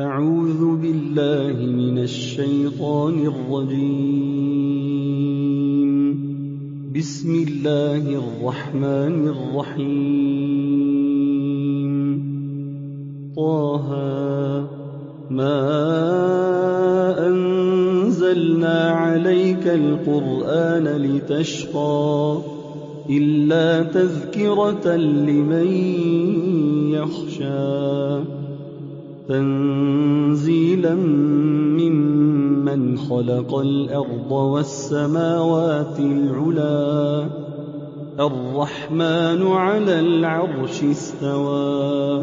أعوذ بالله من الشيطان الرجيم. بسم الله الرحمن الرحيم. طه ما أنزلنا عليك القرآن لتشقى إلا تذكرة لمن يخشى. تنزيلا ممن خلق الأرض والسماوات العلا. الرحمن على العرش استوى.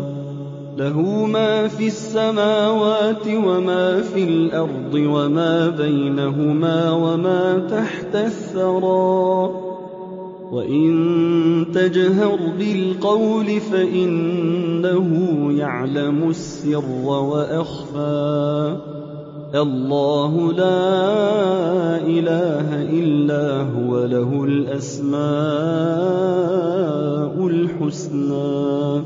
له ما في السماوات وما في الأرض وما بينهما وما تحت الثرى. وإن تجهر بالقول فإنه يعلم السر وأخفى الله لا إله إلا هو له الأسماء الحسنى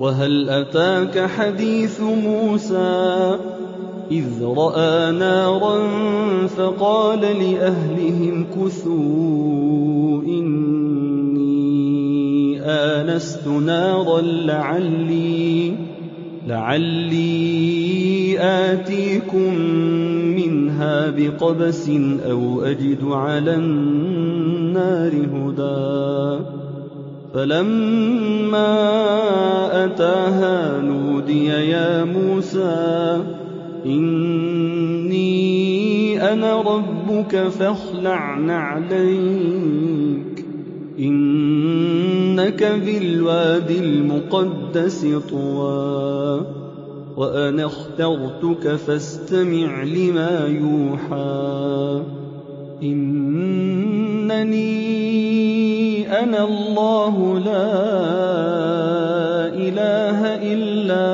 وهل أتاك حديث موسى إذ رأى نارا فقال لأهلهم كثوا إني آنست نارا لعلي لعلي آتيكم منها بقبس أو أجد على النار هدى. فلما أتاها نودي يا موسى إني أنا ربك فاخلع نعليك إنك بالواد المقدس طوى وأنا اخترتك فاستمع لما يوحى. إنني أنا الله لا إله إلا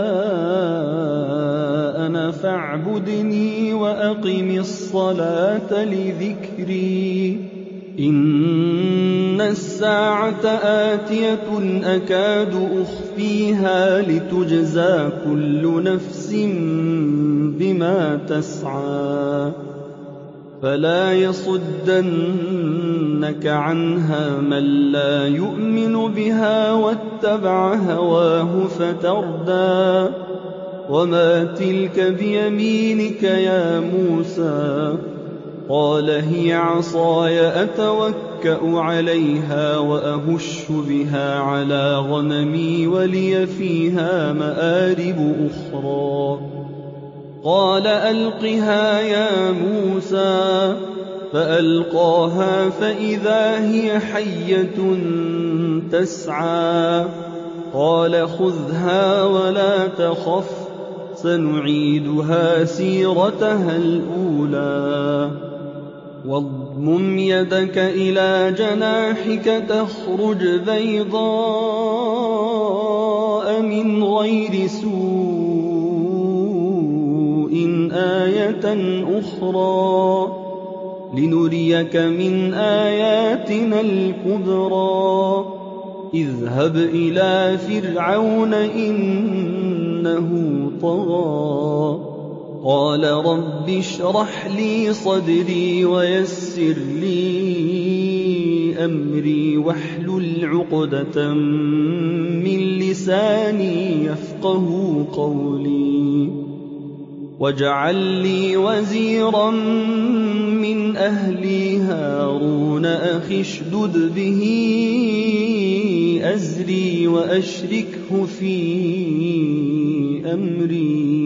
أنا فاعبدني وأقم الصلاة لذكري. الساعة آتية أكاد أخفيها لتجزى كل نفس بما تسعى فلا يصدنك عنها من لا يؤمن بها واتبع هواه فتردى وما تلك بيمينك يا موسى قال هي عصاي أتوكأ عليها وأهش بها على غنمي ولي فيها مآرب أخرى. قال ألقها يا موسى فألقاها فإذا هي حية تسعى. قال خذها ولا تخف سنعيدها سيرتها الأولى. واضمم يدك إلى جناحك تخرج بيضاء من غير سوء آية أخرى. لنريك من آياتنا الكبرى. اذهب إلى فرعون إنه طغى. قال رب اشرح لي صدري ويسر لي أمري واحلل عقدة من لساني يفقه قولي واجعل لي وزيرا من أهلي هارون أخي اشدد به أزري وأشركه في أمري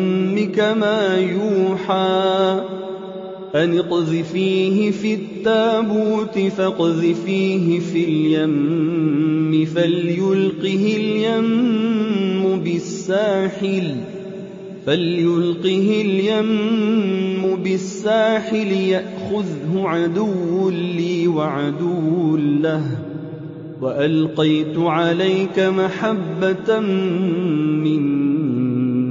ما يوحى. أن اقذفيه في التابوت فاقذفيه في اليم فليلقه اليم بالساحل فَلْيُلْقِهِ الْيَمُّ بِالسَّاحِلِ يَأْخُذْهُ عَدُوٌّ لِّي وَعَدُوٌّ لَّهُ ۚ. وَأَلْقَيْتُ عَلَيْكَ مَحَبَّةً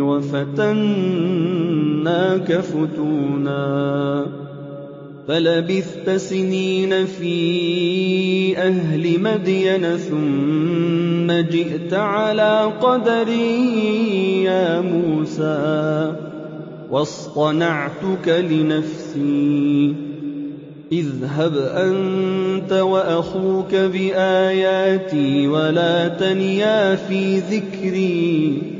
وَفَتَنَّاكَ فُتُونًا فَلَبِثْتَ سِنِينَ فِي أَهْلِ مَدْيَنَ ثُمَّ جِئْتَ عَلَىٰ قَدَرٍ يَا مُوسَىٰ وَاصْطَنَعْتُكَ لِنَفْسِي اذْهَبْ أَنتَ وَأَخُوكَ بِآيَاتِي وَلَا تَنِيَا فِي ذِكْرِي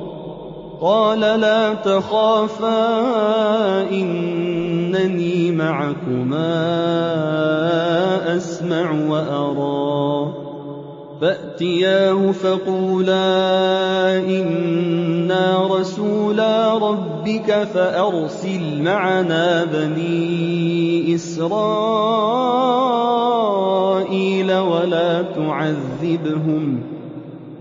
قَالَ لَا تَخَافَا إِنَّنِي مَعَكُمَا أَسْمَعُ وَأَرَىٰ. فَأْتِيَاهُ فَقُولَا إِنَّا رَسُولَا رَبِّكَ فَأَرْسِلْ مَعَنَا بَنِي إِسْرَائِيلَ وَلَا تُعَذِّبْهُمْ ۖ.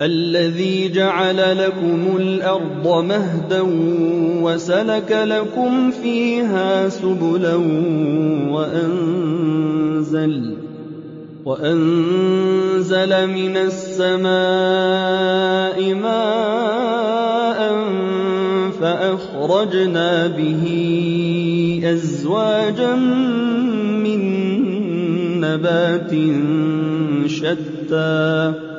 الَّذِي جَعَلَ لَكُمُ الْأَرْضَ مَهْدًا وَسَلَكَ لَكُمْ فِيهَا سُبُلًا وَأَنزَلَ وَأَنزَلَ مِنَ السَّمَاءِ مَاءً فَأَخْرَجْنَا بِهِ أَزْوَاجًا مِّن نَّبَاتٍ شَتَّىٰ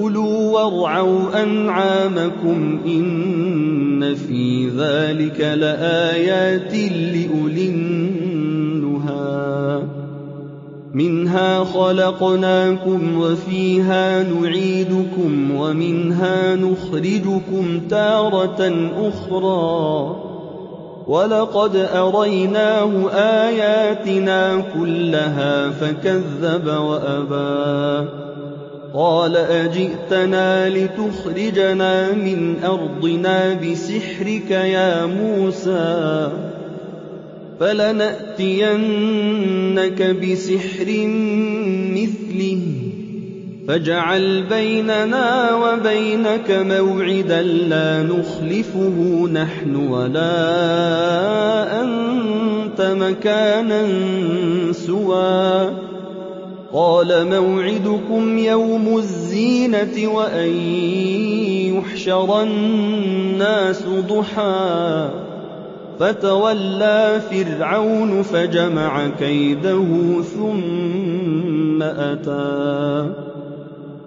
كُلُوا وَارْعَوْا أَنْعَامَكُمْ إِنَّ فِي ذَٰلِكَ لَآيَاتٍ لِّأُولِي النُّهَىٰ. مِنْهَا خَلَقْنَاكُمْ وَفِيهَا نُعِيدُكُمْ وَمِنْهَا نُخْرِجُكُمْ تَارَةً أُخْرَىٰ. وَلَقَدْ أَرَيْنَاهُ آيَاتِنَا كُلَّهَا فَكَذَّبَ وَأَبَىٰ. قَالَ أَجِئْتَنَا لِتُخْرِجَنَا مِنْ أَرْضِنَا بِسِحْرِكَ يَا مُوسَىٰ فَلَنَأْتِيَنَّكَ بِسِحْرٍ مِّثْلِهِ فَاجْعَلْ بَيْنَنَا وَبَيْنَكَ مَوْعِدًا لَّا نُخْلِفُهُ نَحْنُ وَلَا أَنتَ مَكَانًا سُوًى قَالَ مَوْعِدُكُمْ يَوْمُ الزِّينَةِ وَأَن يُحْشَرَ النَّاسُ ضُحًى. فَتَوَلَّىٰ فِرْعَوْنُ فَجَمَعَ كَيْدَهُ ثُمَّ أَتَىٰ.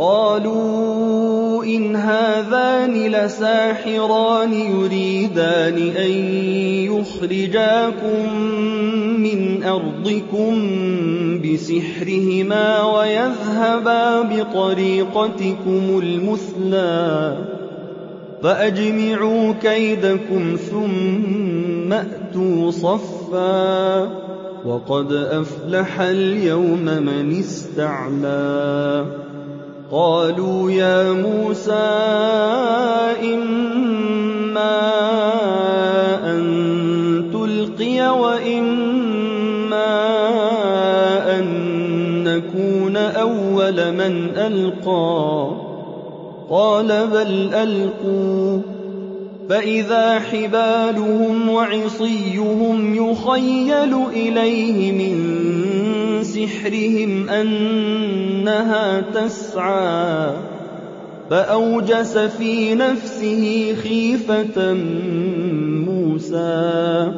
قالوا إن هذان لساحران يريدان أن يخرجاكم من أرضكم بسحرهما ويذهبا بطريقتكم المثلى فأجمعوا كيدكم ثم أتوا صفا وقد أفلح اليوم من استعلى قالوا يا موسى إما أن تلقي وإما أن نكون أول من ألقى. قال بل ألقوا. فإذا حبالهم وعصيهم يخيل إليه من سحرهم أنها تسعى فأوجس في نفسه خيفة موسى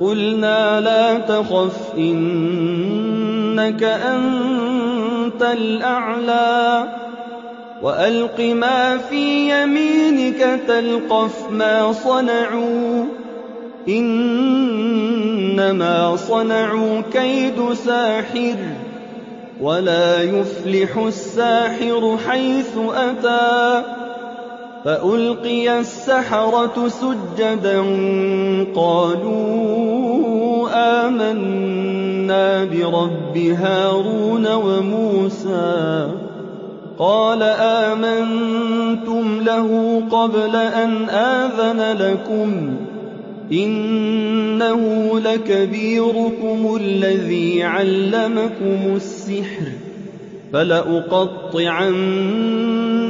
قلنا لا تخف إنك أنت الأعلى وألق ما في يمينك تلقف ما صنعوا إنما صنعوا كيد ساحر ولا يفلح الساحر حيث أتى فألقي السحرة سجدا قالوا آمنا برب هارون وموسى قال آمنتم له قبل أن آذن لكم إنه لكبيركم الذي علمكم السحر فلأقطعن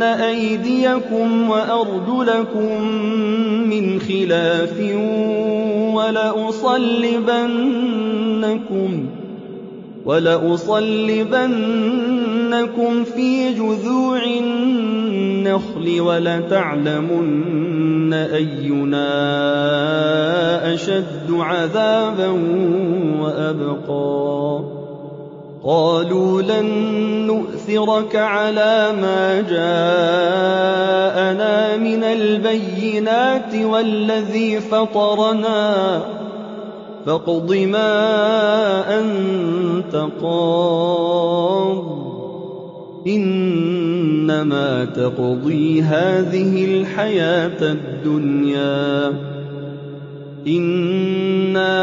أيديكم وأرجلكم من خلاف ولأصلبنكم ولأصلبنكم في جذوع النخل ولتعلمن أينا أشد عذابا وأبقى. قالوا لن نؤثرك على ما جاءنا من البينات والذي فطرنا. فاقض ما أنت قاض. إنما تقضي هذه الحياة الدنيا. إنا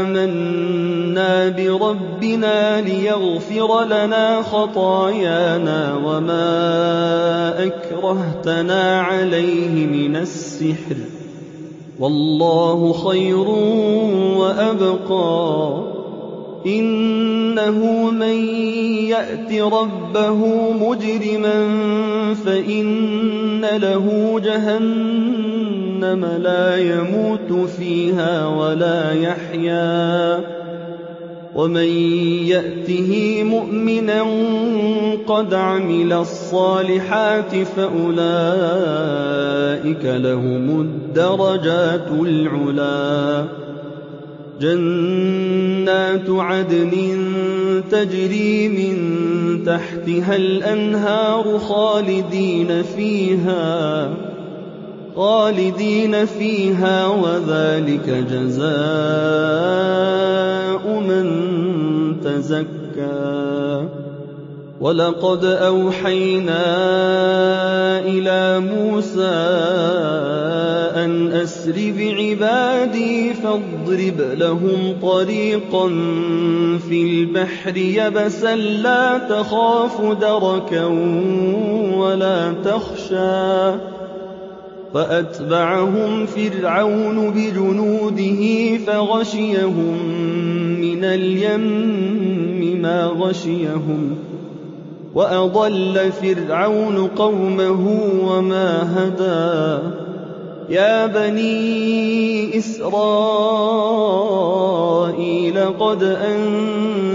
آمنا بربنا ليغفر لنا خطايانا وما أكرهتنا عليه من السحر. والله خير وأبقى. إنه من يأت ربه مجرما فإن له جهنم لا يموت فيها ولا يحيا. ومن يأته مؤمنا قد عمل الصالحات فأولئك لهم الدرجات العلا. جنات عدن تجري من تحتها الأنهار خالدين فيها خالدين فيها وذلك جزاء من تزكى. ولقد أوحينا إلى موسى أن أسر بعبادي فاضرب لهم طريقا في البحر يبسا لا تخاف دركا ولا تخشى. فأتبعهم فرعون بجنوده فغشيهم من اليم ما غشيهم. وأضل فرعون قومه وما هدى. يا بني إسرائيل قد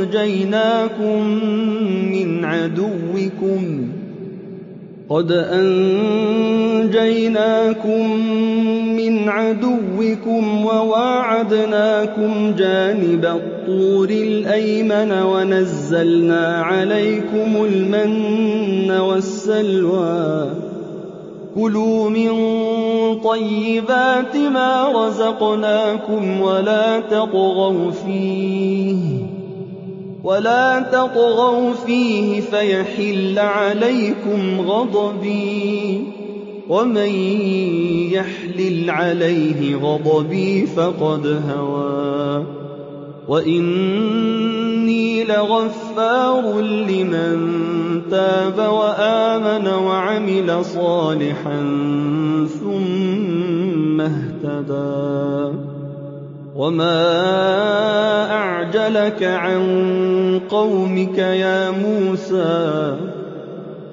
أنجيناكم من عدوكم. قد أنجيناكم من عدوكم وواعدناكم جانب الطور الأيمن ونزلنا عليكم المن والسلوى. كلوا من طيبات ما رزقناكم ولا تطغوا فيه ولا تطغوا فيه فيحل عليكم غضبي ومن يحلل عليه غضبي فقد هوى وإني لغفار لمن تاب وآمن وعمل صالحا ثم اهتدى وما أعجلك عن قومك يا موسى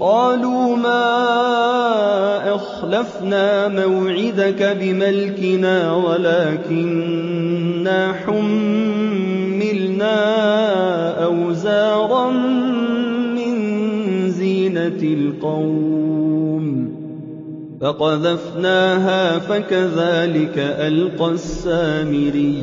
قالوا ما أخلفنا موعدك بملكنا ولكننا حملنا أوزارا من زينة القوم. فقذفناها فكذلك ألقى السامري.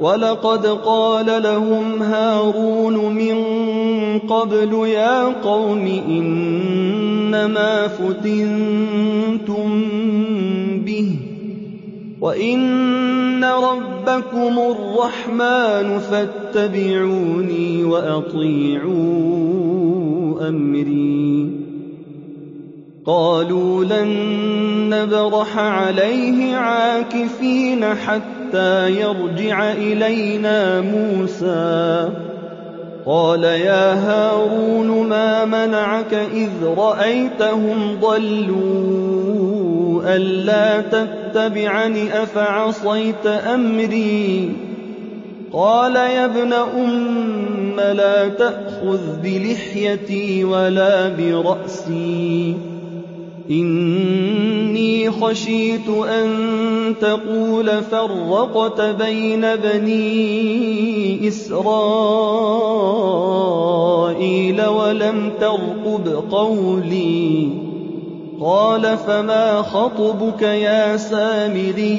ولقد قال لهم هارون من قبل يا قوم إنما فتنتم به وإن ربكم الرحمن فاتبعوني وأطيعوا أمري. قالوا لن نبرح عليه عاكفين حتى يرجع إلينا موسى. قال يا هارون ما منعك إذ رأيتهم ضلوا؟ ألا تتبعني؟ أفعصيت أمري؟ قال يا ابن أم لا تأخذ بلحيتي ولا برأسي. إني خشيت أن تقول فرقت بين بني إسرائيل ولم ترقب قولي. قال فما خطبك يا سامري؟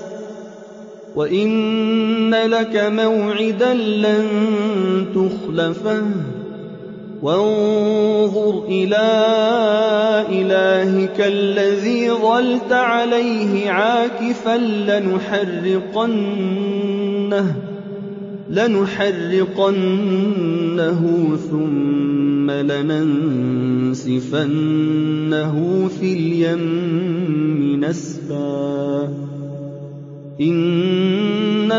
وإن لك موعدا لن تخلفه وانظر إلى إلهك الذي ظلت عليه عاكفا لنحرقنه لنحرقنه ثم لَنَنسِفَنَّهُ فِي الْيَمِّ نَسْفًا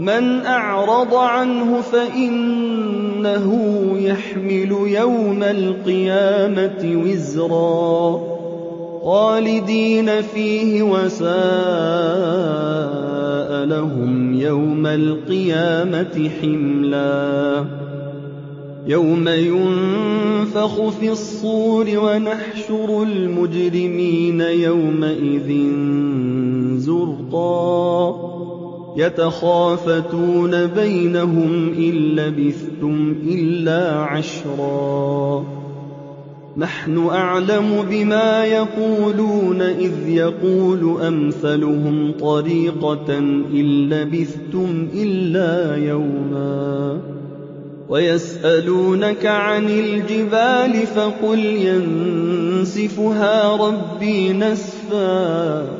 مَّنْ أَعْرَضَ عَنْهُ فَإِنَّهُ يَحْمِلُ يَوْمَ الْقِيَامَةِ وِزْرًا. خَالِدِينَ فِيهِ وَسَاءَ لَهُمْ يَوْمَ الْقِيَامَةِ حِمْلًا. يَوْمَ يُنفَخُ فِي الصُّورِ وَنَحْشُرُ الْمُجْرِمِينَ يَوْمَئِذٍ زُرْقًا. يَتَخَافَتُونَ بَيْنَهُمْ إِن لَّبِثْتُمْ إِلَّا عَشْرًا. نَّحْنُ أَعْلَمُ بِمَا يَقُولُونَ إِذْ يَقُولُ أَمْثَلُهُمْ طَرِيقَةً إِن لَّبِثْتُمْ إِلَّا يَوْمًا. وَيَسْأَلُونَكَ عَنِ الْجِبَالِ فَقُلْ يَنسِفُهَا رَبِّي نَسْفًا.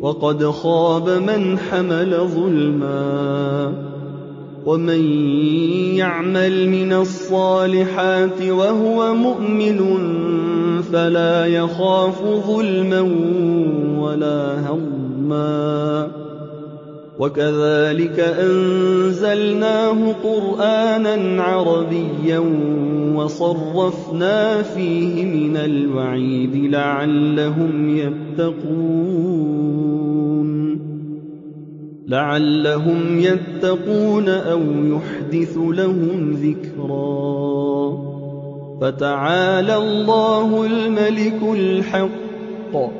وَقَدْ خَابَ مَنْ حَمَلَ ظُلْمًا وَمَن يَعْمَلْ مِنَ الصَّالِحَاتِ وَهُوَ مُؤْمِنٌ فَلَا يَخَافُ ظُلْمًا وَلَا هَضْمًا وَكَذَٰلِكَ أَنزَلْنَاهُ قُرْآنًا عَرَبِيًّا وَصَرَّفْنَا فِيهِ مِنَ الْوَعِيدِ لَعَلَّهُمْ يَتَّقُونَ. أَوْ يُحْدِثُ لَهُمْ ذِكْرًا. فَتَعَالَى اللَّهُ الْمَلِكُ الْحَقُّ.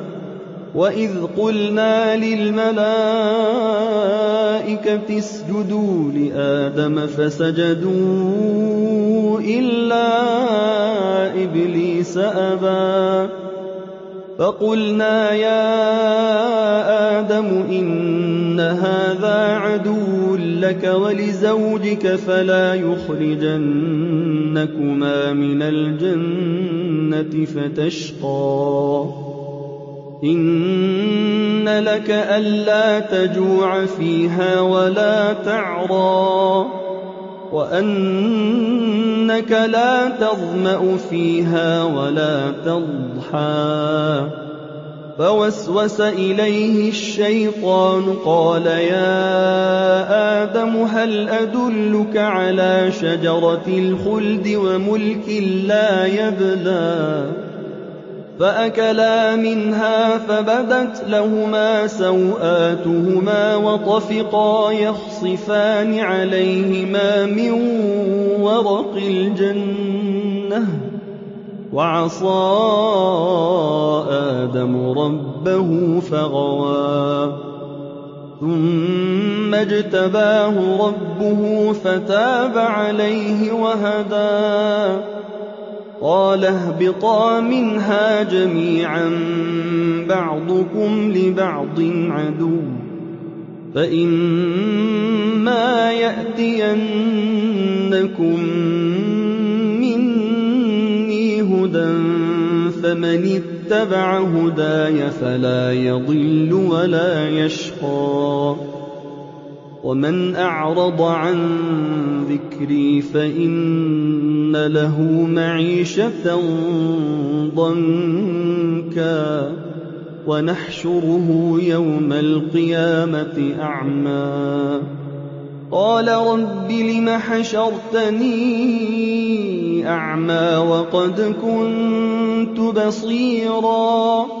وَإِذْ قُلْنَا لِلْمَلَائِكَةِ اسْجُدُوا لِآدَمَ فَسَجَدُوا إِلَّا إِبْلِيسَ أَبَىٰ فَقُلْنَا يَا آدَمُ إِنَّ هَٰذَا عَدُوٌّ لَّكَ وَلِزَوْجِكَ فَلَا يُخْرِجَنَّكُمَا مِنَ الْجَنَّةِ فَتَشْقَىٰ إِنَّ لَكَ أَلَّا تَجُوعَ فِيهَا وَلَا تَعْرَىٰ وَأَنَّكَ لَا تَظْمَأُ فِيهَا وَلَا تَضْحَىٰ فَوَسْوَسَ إِلَيْهِ الشَّيْطَانُ قَالَ يَا آدَمُ هَلْ أَدُلُّكَ عَلَىٰ شَجَرَةِ الْخُلْدِ وَمُلْكٍ لَّا يَبْلَىٰ فَأَكَلَا مِنْهَا فَبَدَتْ لَهُمَا سَوْآتُهُمَا وَطَفِقَا يَخْصِفَانِ عَلَيْهِمَا مِن وَرَقِ الْجَنَّةِ ۖ وَعَصَىٰ آدَمُ رَبَّهُ فَغَوَىٰ ثُمَّ اجْتَبَاهُ رَبُّهُ فَتَابَ عَلَيْهِ وَهَدَىٰ قَالَ اهْبِطَا مِنْهَا جَمِيعًا ۖ بَعْضُكُمْ لِبَعْضٍ عَدُوٌّ ۖ فَإِمَّا يَأْتِيَنَّكُم مِّنِّي هُدًى فَمَنِ اتَّبَعَ هُدَايَ فَلَا يَضِلُّ وَلَا يَشْقَىٰ وَمَنْ أَعْرَضَ عَن ذِكْرِي فَإِنَّ لَهُ مَعِيشَةً ضَنكًا وَنَحْشُرُهُ يَوْمَ الْقِيَامَةِ أَعْمَىٰ. قَالَ رَبِّ لِمَ حَشَرْتَنِي أَعْمَىٰ وَقَدْ كُنتُ بَصِيرًا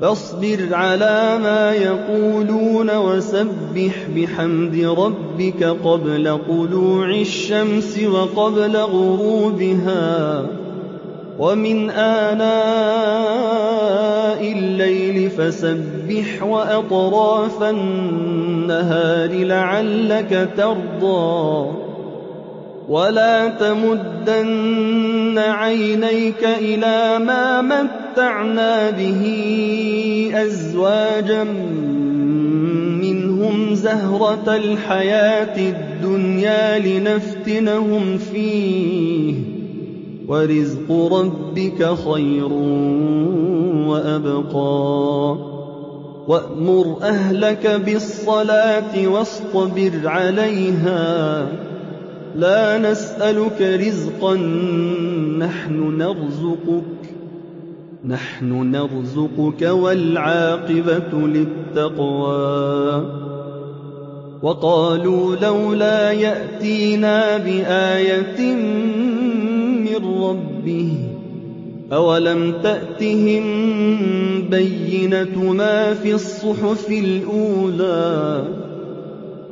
فاصبر على ما يقولون وسبح بحمد ربك قبل طلوع الشمس وقبل غروبها. ومن آناء الليل فسبح وأطراف النهار لعلك ترضى. ولا تمدن عينيك إلى ما متعنا به أزواجا منهم زهرة الحياة الدنيا لنفتنهم فيه وَرِزْقُ رَبِّكَ خَيْرٌ وَأَبْقَىٰ وَأْمُرْ أَهْلَكَ بِالصَّلَاةِ وَاصْطَبِرْ عَلَيْهَا ۖ لَا نَسْأَلُكَ رِزْقًا نَّحْنُ نَرْزُقُكَ ۗ. وَالْعَاقِبَةُ لِلتَّقْوَىٰ. وَقَالُوا لَوْلَا يَأْتِينَا بِآيَةٍ مِّن رَّبِّهِ ۚ أَوَلَمْ تَأْتِهِم بَيِّنَةُ مَا فِي الصُّحُفِ الْأُولَىٰ؟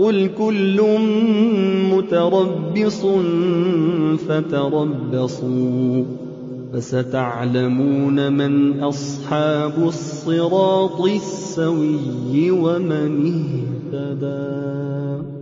قُلْ كُلٌّ مُّتَرَبِّصٌ فَتَرَبَّصُوا فَسَتَعْلَمُونَ مَنْ أَصْحَابُ الصِّرَاطِ السَّوِيِّ وَمَنِ اهْتَدَىٰ